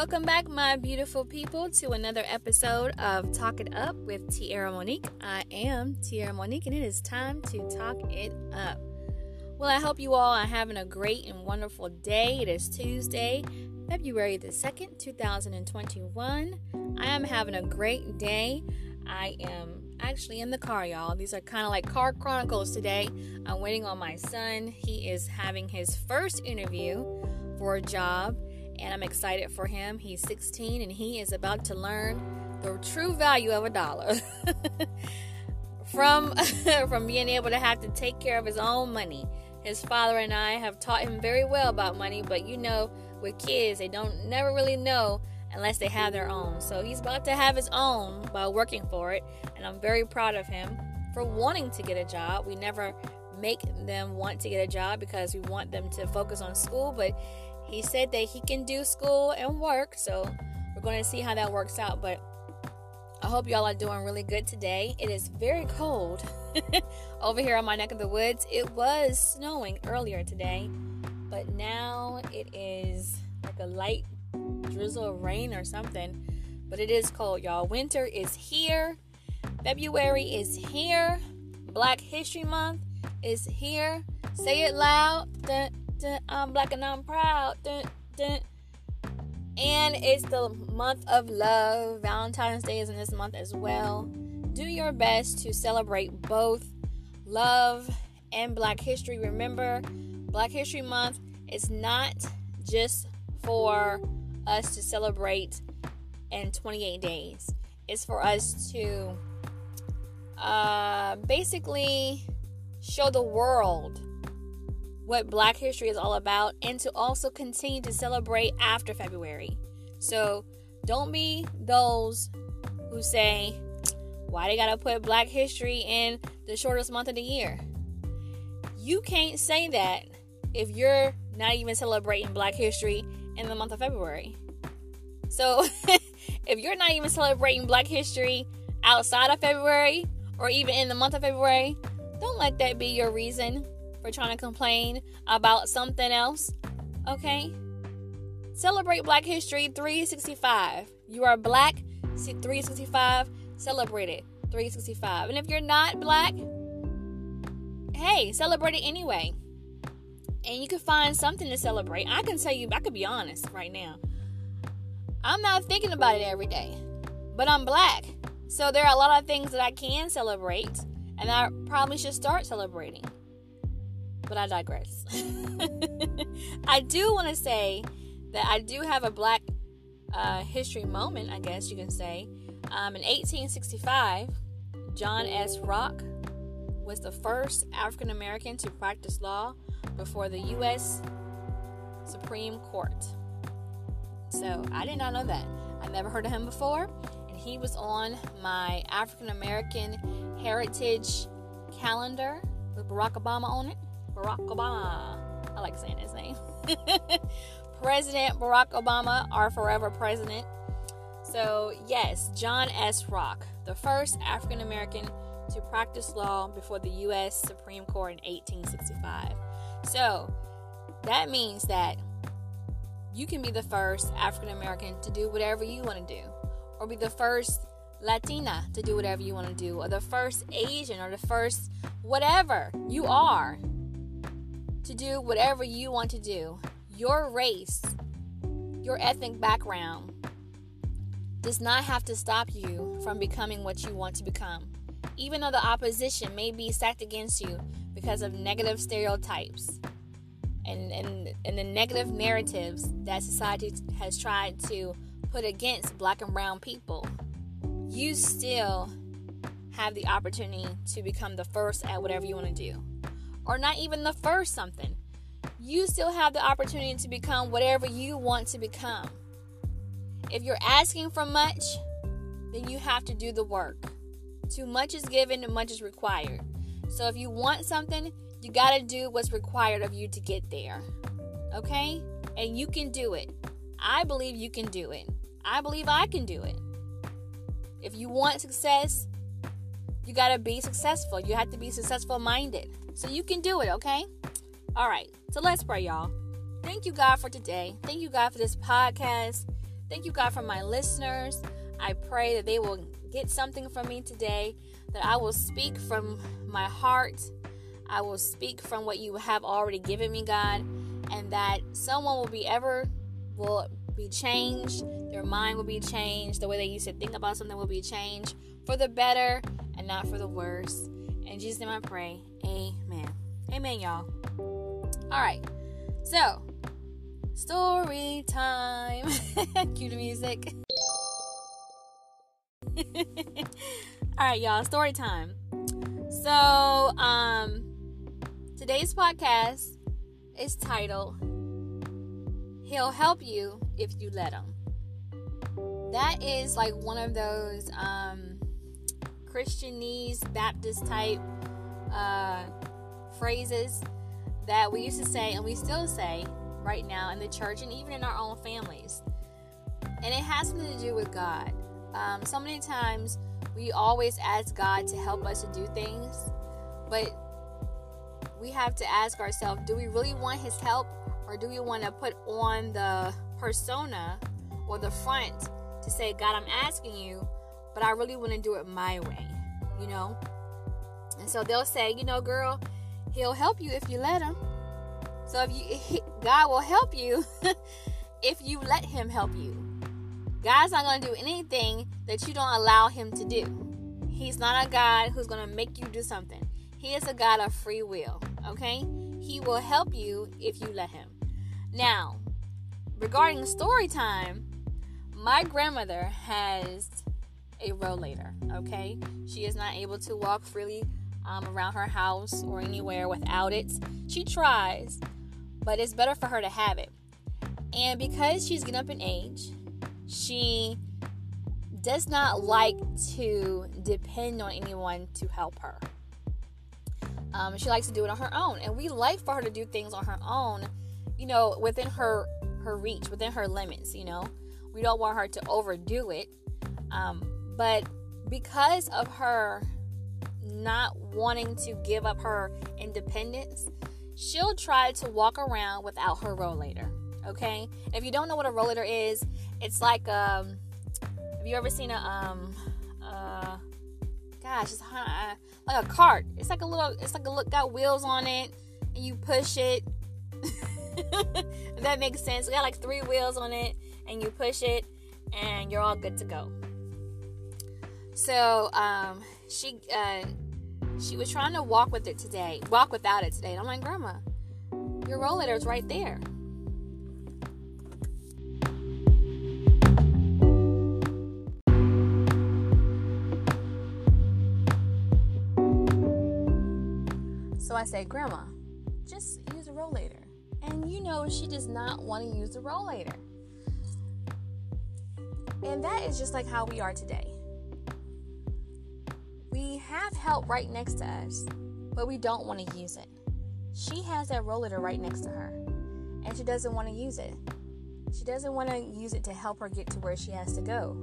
Welcome back, my beautiful people, to another episode of Talk It Up with Tierra Monique. I am Tierra Monique, and it is time to talk it up. Well, I hope you all are having a great and wonderful day. It is Tuesday, February the 2nd, 2021. I am having a great day. I am actually in the car, y'all. These are kind of like car chronicles today. I'm waiting on my son. He is having his first interview for a job, and I'm excited for him. He's 16 and he is about to learn the true value of a dollar. from from being able to have to take care of his own money. His father and I have taught him very well about money, but you know, with kids, they don't never really know unless they have their own. So he's about to have his own by working for it, and I'm very proud of him for wanting to get a job. We never make them want to get a job because we want them to focus on school, but he said that he can do school and work, so we're going to see how that works out. But I hope y'all are doing really good today. It is very cold over here on my neck of the woods. It was snowing earlier today, but now it is like a light drizzle of rain or something. But it is cold, y'all. Winter is here. February is here. Black History Month is here. Say it loud. Dun, I'm black and I'm proud. Dun, dun. And it's the month of love. Valentine's Day is in this month as well. Do your best to celebrate both love and Black History. Remember, Black History Month is not just for us to celebrate in 28 days. It's for us to uh, basically show the world what Black history is all about and to also continue to celebrate after February. So don't be those who say, why they gotta put Black history in the shortest month of the year? You can't say that if you're not even celebrating Black history in the month of February. So if you're not even celebrating Black history outside of February or even in the month of February, don't let that be your reason for trying to complain about something else. Okay? Celebrate Black History 365. You are black 365, celebrate it 365. And if you're not black, hey, celebrate it anyway and you can find something to celebrate. I can tell you, I could be honest right now. I'm not thinking about it every day, but I'm black. So there are a lot of things that I can celebrate, and I probably should start celebrating. But I digress. I do want to say that I do have a black uh, history moment, I guess you can say. Um, in 1865, John S. Rock was the first African American to practice law before the U.S. Supreme Court. So I did not know that. I never heard of him before, and he was on my African American Heritage calendar with Barack Obama on it. Barack Obama. I like saying his name. president Barack Obama, our forever president. So, yes, John S. Rock, the first African American to practice law before the U.S. Supreme Court in 1865. So that means that you can be the first African American to do whatever you want to do, or be the first Latina to do whatever you want to do, or the first Asian, or the first whatever you are to do whatever you want to do. Your race, your ethnic background does not have to stop you from becoming what you want to become. Even though the opposition may be stacked against you, because of negative stereotypes and, and, and the negative narratives that society has tried to put against black and brown people, you still have the opportunity to become the first at whatever you want to do. Or not even the first something. You still have the opportunity to become whatever you want to become. If you're asking for much, then you have to do the work. Too much is given much is required. So if you want something, you got to do what's required of you to get there. Okay? And you can do it. I believe you can do it. I believe I can do it. If you want success, you got to be successful. You have to be successful minded. So you can do it, okay? All right. So let's pray, y'all. Thank you, God, for today. Thank you, God, for this podcast. Thank you, God, for my listeners. I pray that they will get something from me today, that I will speak from my heart. I will speak from what you have already given me, God, and that someone will be ever will be changed. Their mind will be changed. The way they used to think about something will be changed for the better and not for the worse. In Jesus' name I pray. Amen. Amen, y'all. All right. So, story time. Cue the music. All right, y'all. Story time. So, um, today's podcast is titled He'll Help You If You Let Him. That is like one of those um, Christianese Baptist type uh, phrases that we used to say and we still say right now in the church and even in our own families. And it has something to do with God. Um, so many times we always ask God to help us to do things, but we have to ask ourselves do we really want His help or do we want to put on the persona or the front to say, God, I'm asking you, but I really want to do it my way, you know? And so they'll say, you know, girl, He'll help you if you let Him. So if you, he, God will help you if you let Him help you. God's not going to do anything that you don't allow Him to do. He's not a God who's going to make you do something. He is a God of free will, okay? He will help you if you let Him. Now, regarding story time, my grandmother has a rollator, okay? She is not able to walk freely um, around her house or anywhere without it. She tries, but it's better for her to have it. And because she's getting up in age, she does not like to depend on anyone to help her. Um, she likes to do it on her own, and we like for her to do things on her own you know, within her her reach, within her limits, you know. We don't want her to overdo it. Um, but because of her not wanting to give up her independence, she'll try to walk around without her rollator. Okay? If you don't know what a rollator is, it's like um have you ever seen a um uh gosh, it's like a cart. It's like a little it's like a look got wheels on it and you push it that makes sense. We got like three wheels on it, and you push it, and you're all good to go. So um, she uh, she was trying to walk with it today, walk without it today. And I'm like, Grandma, your rollator is right there. So I said, Grandma, just use a rollator. And you know, she does not want to use the rollator. And that is just like how we are today. Have help right next to us, but we don't want to use it. She has that rollator right next to her, and she doesn't want to use it. She doesn't want to use it to help her get to where she has to go,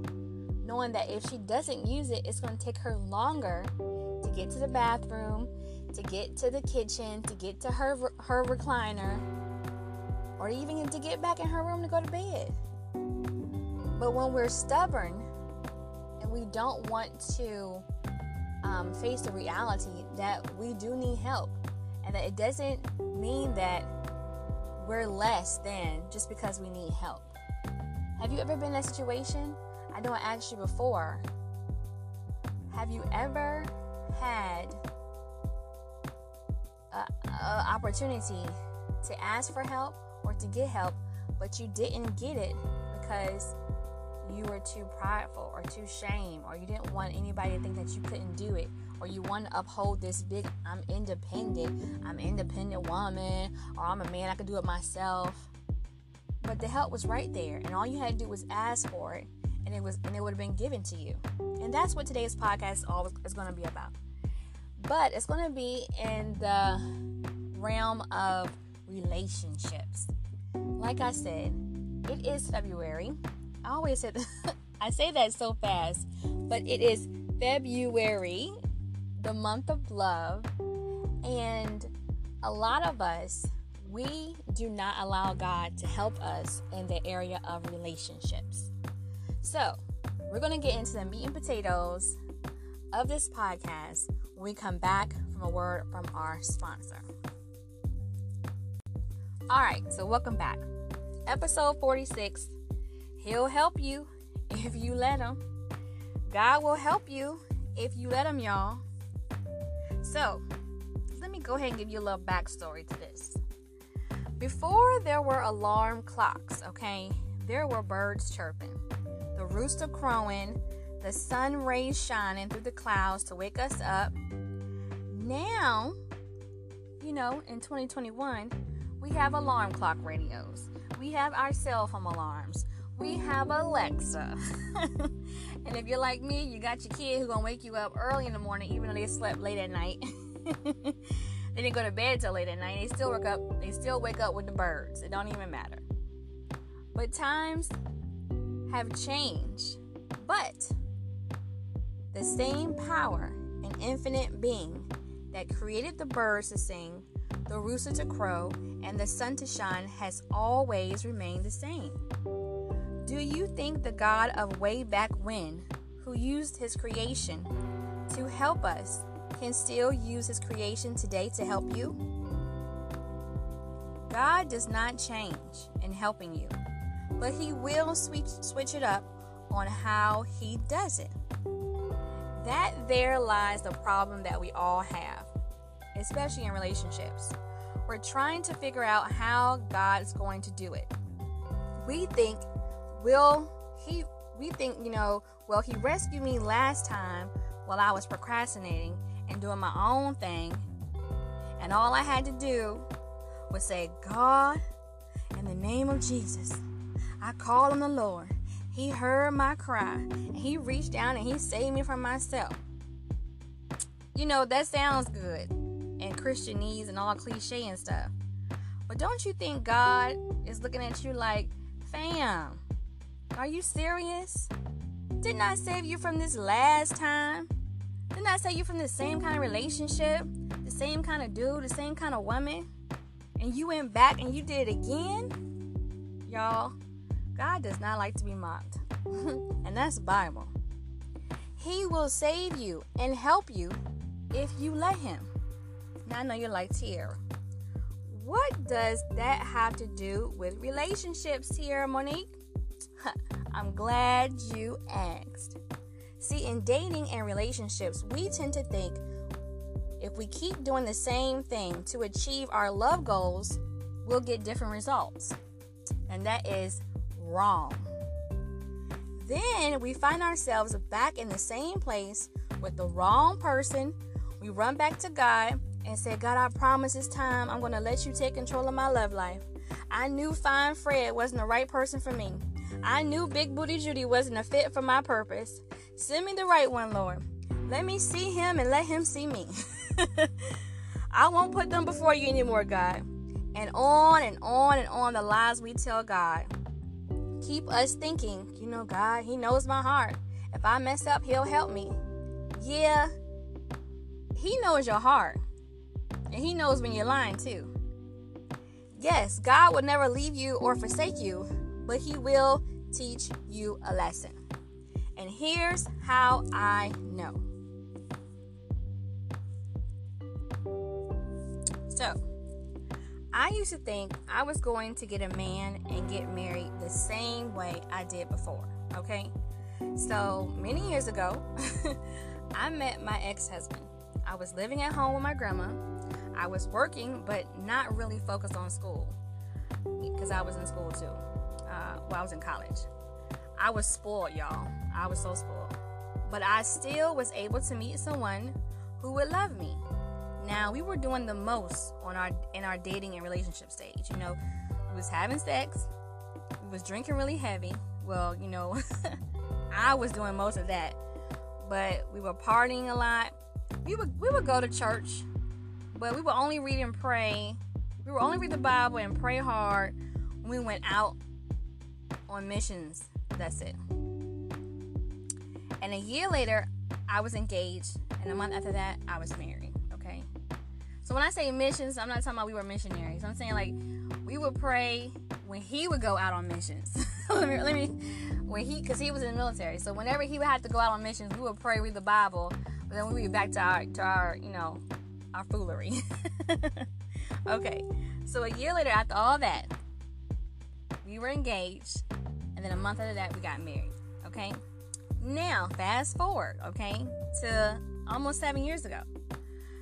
knowing that if she doesn't use it, it's going to take her longer to get to the bathroom, to get to the kitchen, to get to her her recliner, or even to get back in her room to go to bed. But when we're stubborn and we don't want to um, face the reality that we do need help, and that it doesn't mean that we're less than just because we need help. Have you ever been in that situation? I know I asked you before. Have you ever had an opportunity to ask for help or to get help, but you didn't get it because you were too prideful or too shame or you didn't want anybody to think that you couldn't do it or you want to uphold this big I'm independent, I'm independent woman or I'm a man I can do it myself. But the help was right there and all you had to do was ask for it and it was and it would have been given to you. And that's what today's podcast is going to be about. But it's going to be in the realm of relationships. Like I said, it is February. I always say said I say that so fast, but it is February, the month of love, and a lot of us we do not allow God to help us in the area of relationships. So, we're going to get into the meat and potatoes of this podcast when we come back from a word from our sponsor. All right, so welcome back. Episode 46 He'll help you if you let Him. God will help you if you let Him, y'all. So, let me go ahead and give you a little backstory to this. Before there were alarm clocks, okay, there were birds chirping, the rooster crowing, the sun rays shining through the clouds to wake us up. Now, you know, in 2021, we have alarm clock radios. We have our cell phone alarms. We have Alexa. and if you're like me, you got your kid who's gonna wake you up early in the morning, even though they slept late at night. they didn't go to bed till late at night. They still wake up. They still wake up with the birds. It don't even matter. But times have changed. But the same power and infinite being that created the birds to sing, the rooster to crow, and the sun to shine has always remained the same. Do you think the God of way back when, who used his creation to help us, can still use his creation today to help you? God does not change in helping you, but he will switch, switch it up on how he does it. That there lies the problem that we all have, especially in relationships. We're trying to figure out how God's going to do it. We think, will he we think, you know, well, he rescued me last time while I was procrastinating and doing my own thing. And all I had to do was say, God, in the name of Jesus, I call on the Lord. He heard my cry. And he reached down and he saved me from myself. You know, that sounds good and Christianese and all cliche and stuff. But don't you think God is looking at you like, fam, are you serious? Didn't I save you from this last time? Didn't I save you from the same kind of relationship? The same kind of dude, the same kind of woman? And you went back and you did it again? Y'all, God does not like to be mocked. and that's Bible. He will save you and help you if you let him. Now I know you're like Tierra. What does that have to do with relationships, Tierra Monique? I'm glad you asked. See, in dating and relationships, we tend to think if we keep doing the same thing to achieve our love goals, we'll get different results. And that is wrong. Then we find ourselves back in the same place with the wrong person. We run back to God and say, God, I promise this time I'm going to let you take control of my love life. I knew Fine Fred wasn't the right person for me. I knew Big Booty Judy wasn't a fit for my purpose. Send me the right one, Lord. Let me see him and let him see me. I won't put them before you anymore, God. And on and on and on the lies we tell God keep us thinking, you know, God, He knows my heart. If I mess up, He'll help me. Yeah, He knows your heart. And He knows when you're lying too. Yes, God will never leave you or forsake you, but He will teach you a lesson. And here's how I know. So, I used to think I was going to get a man and get married the same way I did before, okay? So, many years ago, I met my ex husband. I was living at home with my grandma. I was working, but not really focused on school because I was in school too. Uh, well, I was in college. I was spoiled, y'all. I was so spoiled. But I still was able to meet someone who would love me now we were doing the most on our in our dating and relationship stage. You know, we was having sex, we was drinking really heavy. Well, you know, I was doing most of that, but we were partying a lot. We would we would go to church, but we would only read and pray. We would only read the Bible and pray hard when we went out on missions. That's it. And a year later, I was engaged, and a month after that, I was married. Okay. So when I say missions, I'm not talking about we were missionaries. I'm saying like we would pray when he would go out on missions. let me let me when he because he was in the military. So whenever he would have to go out on missions, we would pray, read the Bible, but then we would be back to our to our you know our foolery. okay, so a year later, after all that, we were engaged, and then a month after that, we got married. Okay, now fast forward, okay, to almost seven years ago.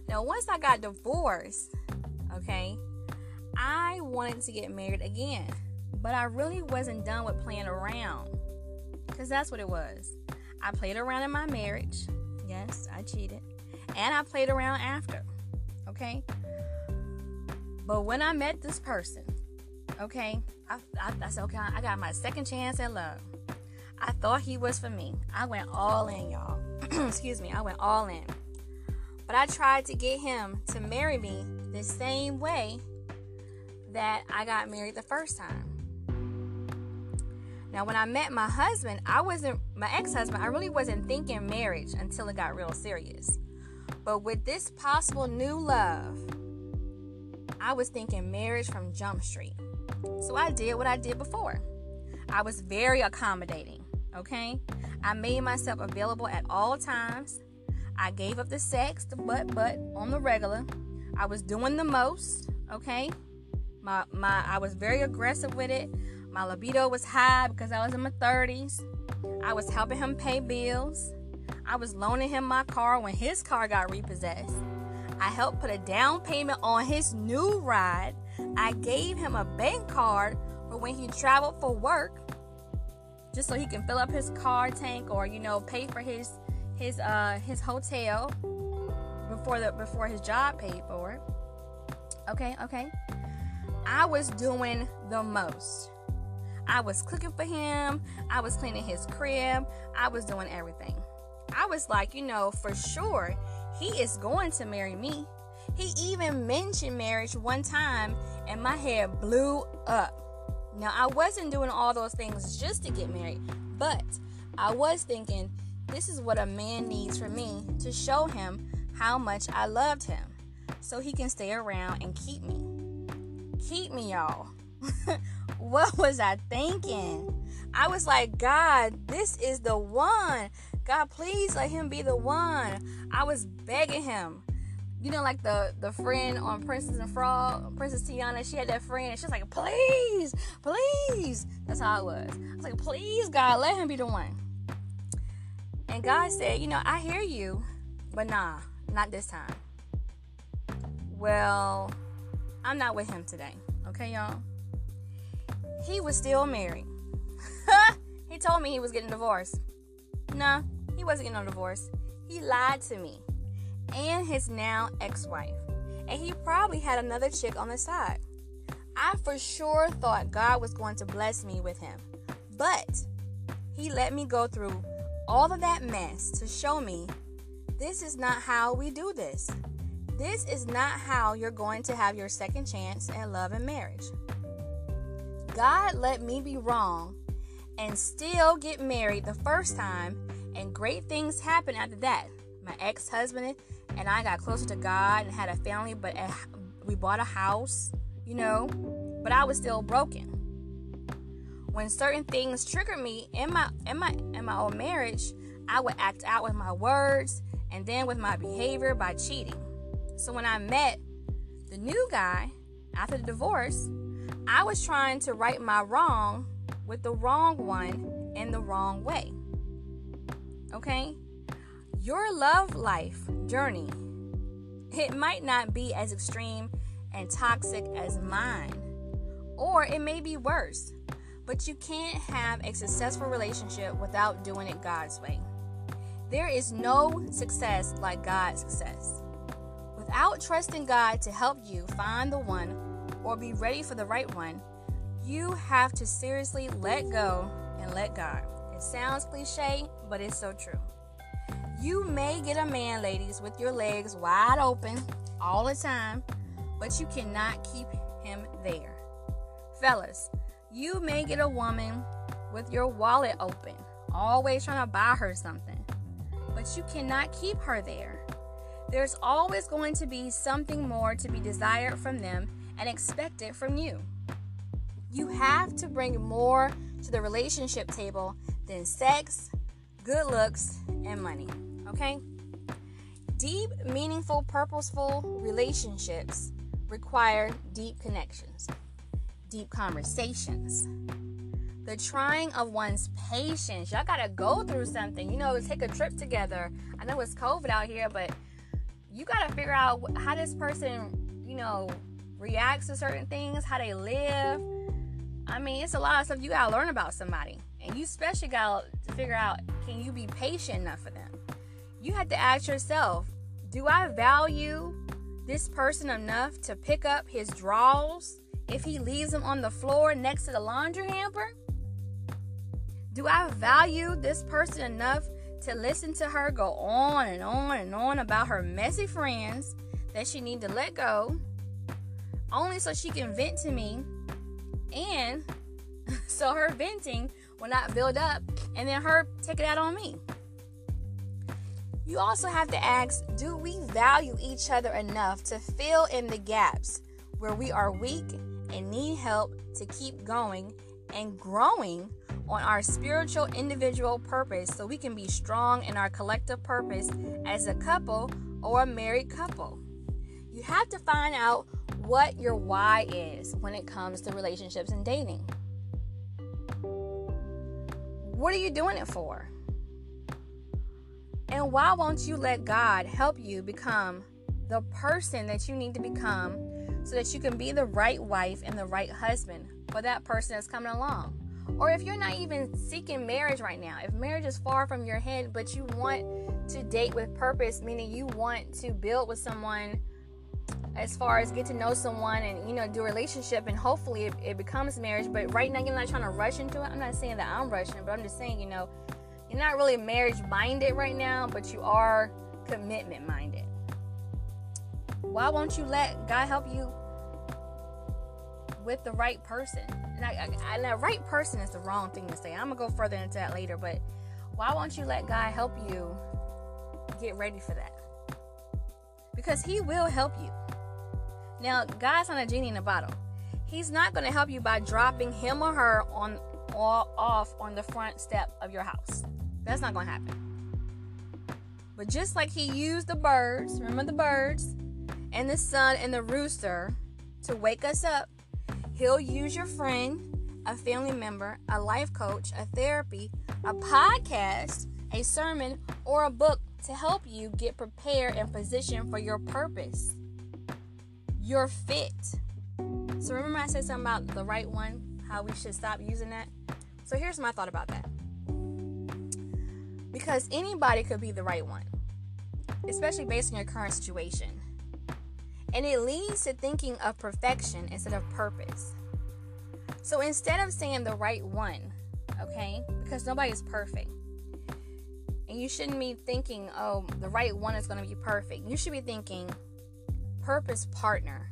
Now once I got divorced, okay, I wanted to get married again, but I really wasn't done with playing around. Because that's what it was. I played around in my marriage. Yes, I cheated. And I played around after. Okay? But when I met this person, okay, I, I, I said, okay, I got my second chance at love. I thought he was for me. I went all in, y'all. Excuse me, I went all in. But I tried to get him to marry me the same way that I got married the first time. Now, when I met my husband, I wasn't, my ex husband, I really wasn't thinking marriage until it got real serious. But with this possible new love, I was thinking marriage from Jump Street. So I did what I did before. I was very accommodating, okay? I made myself available at all times. I gave up the sex, the butt butt on the regular. I was doing the most, okay? My my I was very aggressive with it. My libido was high because I was in my 30s. I was helping him pay bills. I was loaning him my car when his car got repossessed. I helped put a down payment on his new ride. I gave him a bank card for when he traveled for work, just so he can fill up his car tank or you know pay for his his uh his hotel before the before his job paid for it. Okay, okay. I was doing the most. I was cooking for him. I was cleaning his crib. I was doing everything. I was like, you know, for sure, he is going to marry me. He even mentioned marriage one time, and my hair blew up. Now, I wasn't doing all those things just to get married, but I was thinking, this is what a man needs from me to show him how much I loved him so he can stay around and keep me. Keep me, y'all. what was I thinking? I was like, God, this is the one. God, please let him be the one. I was begging him. You know, like the the friend on Princess and Frog, Princess Tiana, she had that friend, and she was like, please, please. That's how it was. I was like, please, God, let him be the one. And God said, you know, I hear you, but nah, not this time. Well, I'm not with him today. Okay, y'all? he was still married. he told me he was getting divorced. Nah, he wasn't getting no divorce. He lied to me and his now ex wife. And he probably had another chick on the side. I for sure thought God was going to bless me with him. But he let me go through all of that mess to show me this is not how we do this. This is not how you're going to have your second chance at love and marriage. God let me be wrong and still get married the first time, and great things happen after that. My ex husband and I got closer to God and had a family, but eh, we bought a house, you know, but I was still broken. When certain things triggered me in my in my in my old marriage, I would act out with my words and then with my behavior by cheating. So when I met the new guy after the divorce, I was trying to right my wrong with the wrong one in the wrong way. Okay? Your love life journey, it might not be as extreme and toxic as mine, or it may be worse, but you can't have a successful relationship without doing it God's way. There is no success like God's success. Without trusting God to help you find the one or be ready for the right one, you have to seriously let go and let God. It sounds cliche, but it's so true. You may get a man, ladies, with your legs wide open all the time, but you cannot keep him there. Fellas, you may get a woman with your wallet open, always trying to buy her something, but you cannot keep her there. There's always going to be something more to be desired from them and expect it from you. You have to bring more to the relationship table than sex, good looks, and money. Okay? Deep, meaningful, purposeful relationships require deep connections, deep conversations, the trying of one's patience. Y'all gotta go through something. You know, take a trip together. I know it's COVID out here, but you gotta figure out how this person, you know, reacts to certain things, how they live. I mean, it's a lot of stuff you gotta learn about somebody. And you especially gotta figure out can you be patient enough for them? You have to ask yourself, do I value this person enough to pick up his drawers if he leaves them on the floor next to the laundry hamper? Do I value this person enough to listen to her go on and on and on about her messy friends that she need to let go only so she can vent to me and so her venting will not build up and then her take it out on me. You also have to ask do we value each other enough to fill in the gaps where we are weak and need help to keep going and growing on our spiritual individual purpose so we can be strong in our collective purpose as a couple or a married couple. You have to find out what your why is when it comes to relationships and dating. What are you doing it for? And why won't you let God help you become the person that you need to become so that you can be the right wife and the right husband for that person that's coming along? Or if you're not even seeking marriage right now, if marriage is far from your head, but you want to date with purpose, meaning you want to build with someone as far as get to know someone and you know do a relationship and hopefully it, it, becomes marriage. But right now you're not trying to rush into it. I'm not saying that i'm rushing but i'm just saying you know you're not really marriage minded right now but you are commitment minded. Why won't you let god help you with the right person? And, I, right person is the wrong thing to say. I'm gonna go further into that later but why won't you let god help you get ready for that because he will help you now, God's not a genie in a bottle. He's not going to help you by dropping him or her on or off on the front step of your house. That's not going to happen. But just like he used the birds, remember the birds, and the sun and the rooster to wake us up, he'll use your friend, a family member, a life coach, a therapy, a podcast, a sermon, or a book to help you get prepared and positioned for your purpose your fit. So remember I said something about the right one, how we should stop using that? So here's my thought about that. Because anybody could be the right one, especially based on your current situation. And it leads to thinking of perfection instead of purpose. So instead of saying the right one, okay, because nobody is perfect, and you shouldn't be thinking, oh, the right one is going to be perfect. You should be thinking, purpose partner.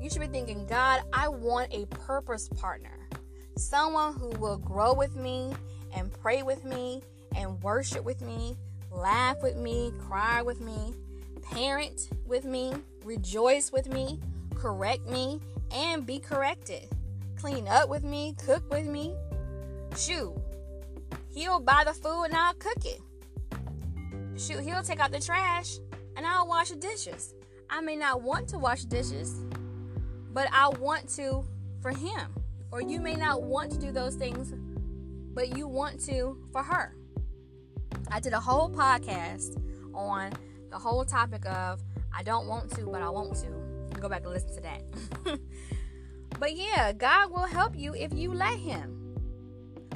You should be thinking, God, I want a purpose partner. Someone who will grow with me and pray with me and worship with me, laugh with me, cry with me, parent with me, rejoice with me, correct me, and be corrected. Clean up with me, cook with me. He'll buy the food and I'll cook it. Shoot, he'll take out the trash and I'll wash the dishes. I may not want to wash dishes, but I want to for him. Or you may not want to do those things, but you want to for her. I did a whole podcast on the whole topic of I don't want to, but I want to. Go back and listen to that. but yeah, God will help you if you let Him.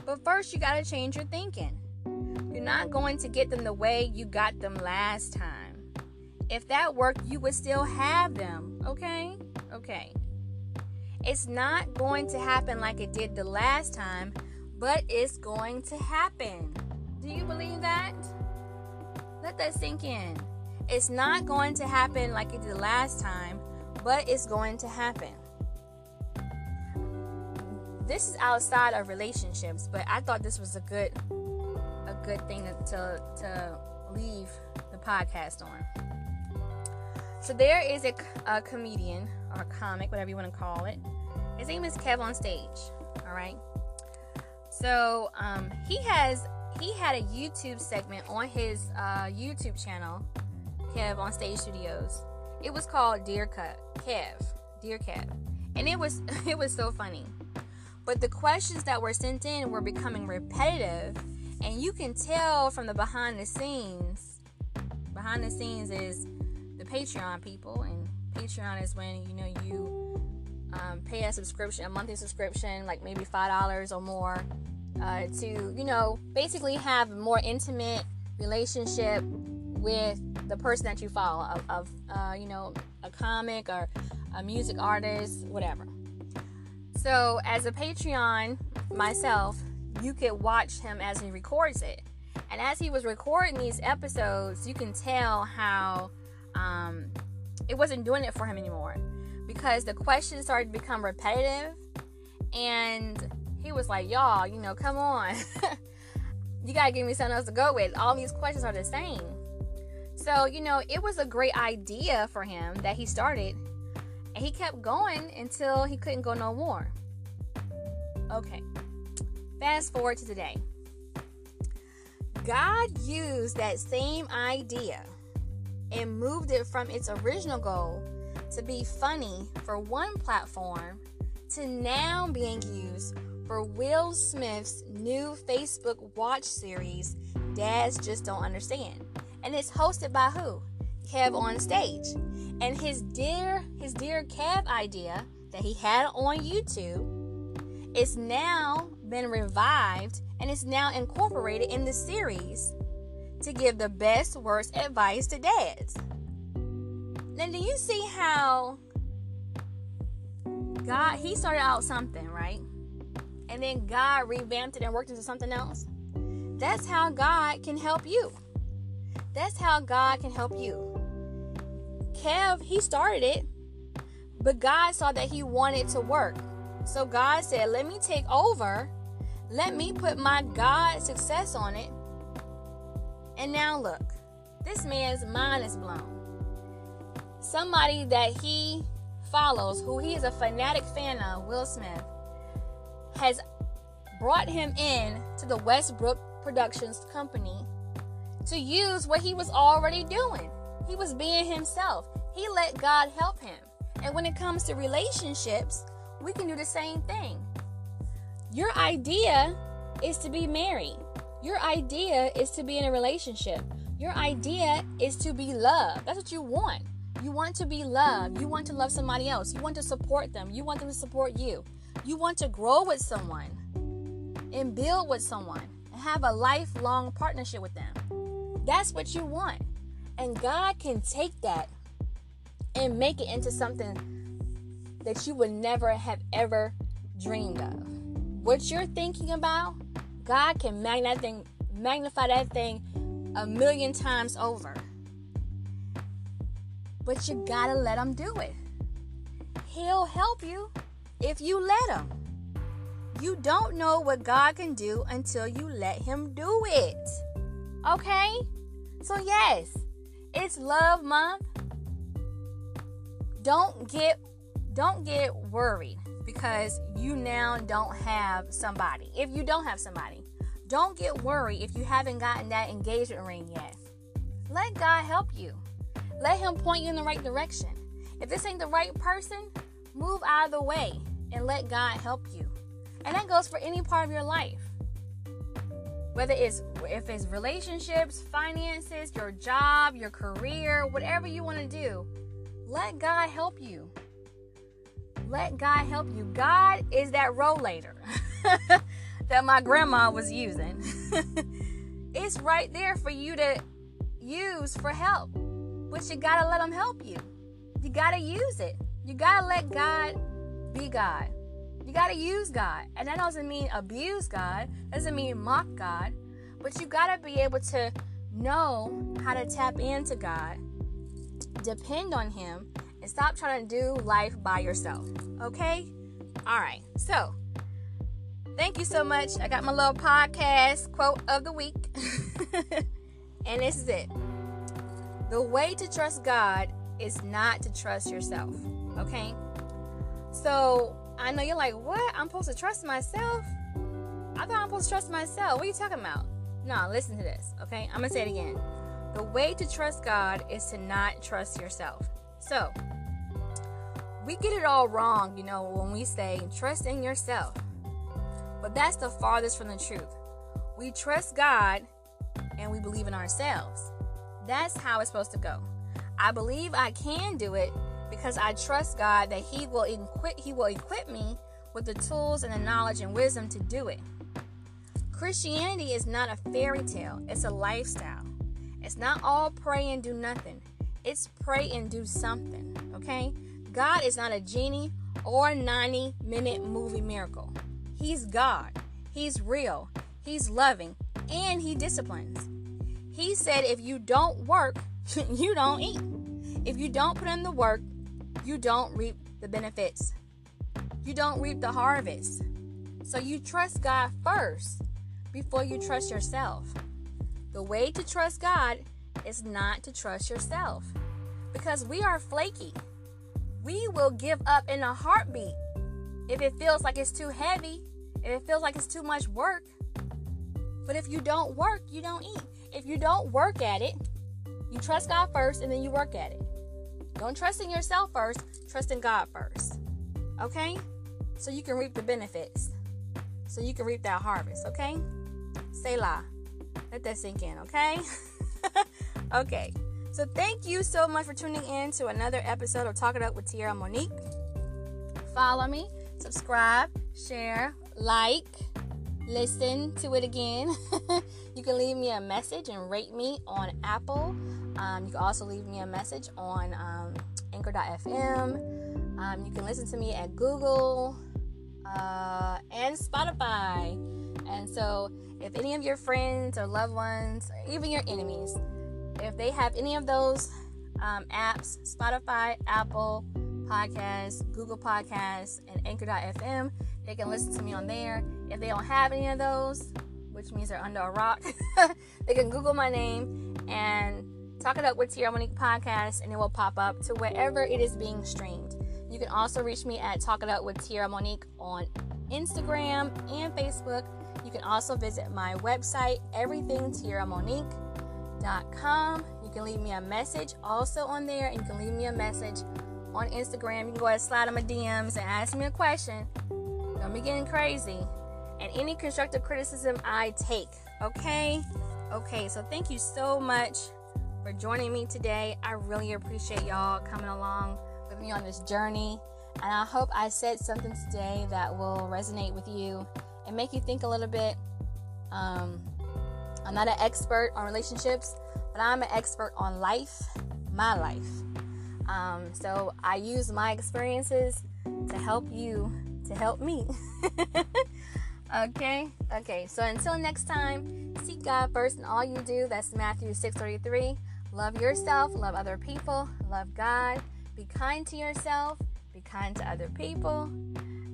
But first, you got to change your thinking. You're not going to get them the way you got them last time. If that worked, you would still have them. Okay? Okay. It's not going to happen like it did the last time, but it's going to happen. Do you believe that? Let that sink in. It's not going to happen like it did last time, but it's going to happen. This is outside of relationships, but I thought this was a good good thing to to leave the podcast on. So there is a, a comedian or a comic, whatever you want to call it. His name is Kev on Stage. All right. So um, he has he had a YouTube segment on his uh, YouTube channel, Kev on Stage Studios. It was called Dear Cut Kev, Dear Kev, and it was it was so funny. But the questions that were sent in were becoming repetitive, and you can tell from the behind the scenes. Behind the scenes is the Patreon people, and Patreon is when you know you um, pay a subscription, a monthly subscription, like maybe five dollars or more, uh, to you know basically have a more intimate relationship with the person that you follow, of, of uh, you know a comic or a music artist, whatever. So as a Patreon myself, you could watch him as he records it. And as he was recording these episodes, you can tell how um, it wasn't doing it for him anymore because the questions started to become repetitive. And he was like, Y'all, you know, come on. you got to give me something else to go with. All these questions are the same. So, you know, it was a great idea for him that he started. And he kept going until he couldn't go no more. Okay. Fast forward to today. God used that same idea and moved it from its original goal to be funny for one platform to now being used for Will Smith's new Facebook watch series, Dads Just Don't Understand. And it's hosted by who? Kev on stage. And his dear his dear Kev idea that he had on YouTube is now been revived and is now incorporated in the series to give the best worst advice to dads. Now, do you see how God, He started out something, right? And then God revamped it and worked into something else? That's how God can help you. That's how God can help you. Kev, he started it, but God saw that he wanted to work. So God said, Let me take over. Let me put my God success on it. And now look, this man's mind is blown. Somebody that he follows, who he is a fanatic fan of, Will Smith, has brought him in to the Westbrook Productions company to use what he was already doing. He was being himself. He let God help him. And when it comes to relationships, we can do the same thing. Your idea is to be married. Your idea is to be in a relationship. Your idea is to be loved. That's what you want. You want to be loved. You want to love somebody else. You want to support them. You want them to support you. You want to grow with someone and build with someone and have a lifelong partnership with them. That's what you want. And God can take that and make it into something that you would never have ever dreamed of. What you're thinking about, God can magnify that thing a million times over. But you gotta let Him do it. He'll help you if you let Him. You don't know what God can do until you let Him do it. Okay? So, yes, it's love month. Don't get don't get worried because you now don't have somebody. If you don't have somebody, don't get worried if you haven't gotten that engagement ring yet. Let God help you. Let Him point you in the right direction. If this ain't the right person, move out of the way and let God help you. And that goes for any part of your life. Whether it's if it's relationships, finances, your job, your career, whatever you want to do, let God help you. Let God help you. God is that rollator that my grandma was using. it's right there for you to use for help. But you gotta let Him help you. You gotta use it. You gotta let God be God. You gotta use God. And that doesn't mean abuse God, doesn't mean mock God. But you gotta be able to know how to tap into God, depend on Him, and stop trying to do life by yourself. Okay? All right. So, thank you so much. I got my little podcast quote of the week. and this is it. The way to trust God is not to trust yourself. Okay? So, I know you're like, what? I'm supposed to trust myself? I thought I'm supposed to trust myself. What are you talking about? No, listen to this, okay? I'm gonna say it again. The way to trust God is to not trust yourself. So, we get it all wrong, you know, when we say trust in yourself. But that's the farthest from the truth. We trust God and we believe in ourselves. That's how it's supposed to go. I believe I can do it because I trust God that He will equip He will equip me with the tools and the knowledge and wisdom to do it. Christianity is not a fairy tale, it's a lifestyle. It's not all pray and do nothing. It's pray and do something, okay? God is not a genie or a 90 minute movie miracle. He's God. He's real. He's loving and he disciplines. He said if you don't work, you don't eat. If you don't put in the work, you don't reap the benefits. You don't reap the harvest. So you trust God first before you trust yourself. The way to trust God is not to trust yourself because we are flaky. We will give up in a heartbeat if it feels like it's too heavy, if it feels like it's too much work. But if you don't work, you don't eat. If you don't work at it, you trust God first and then you work at it. Don't trust in yourself first, trust in God first. Okay? So you can reap the benefits. So you can reap that harvest, okay? Selah. Let that sink in, okay? okay. So thank you so much for tuning in to another episode of Talk It Up with Tierra Monique. Follow me, subscribe, share, like, listen to it again. you can leave me a message and rate me on Apple. Um, you can also leave me a message on um, Anchor.fm. Um, you can listen to me at Google uh, and Spotify. And so, if any of your friends or loved ones, or even your enemies, if they have any of those um, apps, Spotify, Apple Podcasts, Google Podcasts, and Anchor.fm, they can listen to me on there. If they don't have any of those, which means they're under a rock, they can Google my name and talk it up with Tierra Monique Podcast, and it will pop up to wherever it is being streamed. You can also reach me at Talk It Up with Tierra Monique on Instagram and Facebook. You can also visit my website, everythingtierramonique.com. You can leave me a message also on there, and you can leave me a message on Instagram. You can go ahead and slide in my DMs and ask me a question. Don't be getting crazy. And any constructive criticism I take. Okay? Okay, so thank you so much for joining me today. I really appreciate y'all coming along with me on this journey. And I hope I said something today that will resonate with you and make you think a little bit. Um, I'm not an expert on relationships, but I'm an expert on life, my life. Um, so I use my experiences to help you to help me. okay? Okay. So until next time, seek God first in all you do. That's Matthew 6:33. Love yourself, love other people, love God. Be kind to yourself, be kind to other people.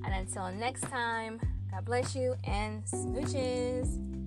And until next time, God bless you and smooches.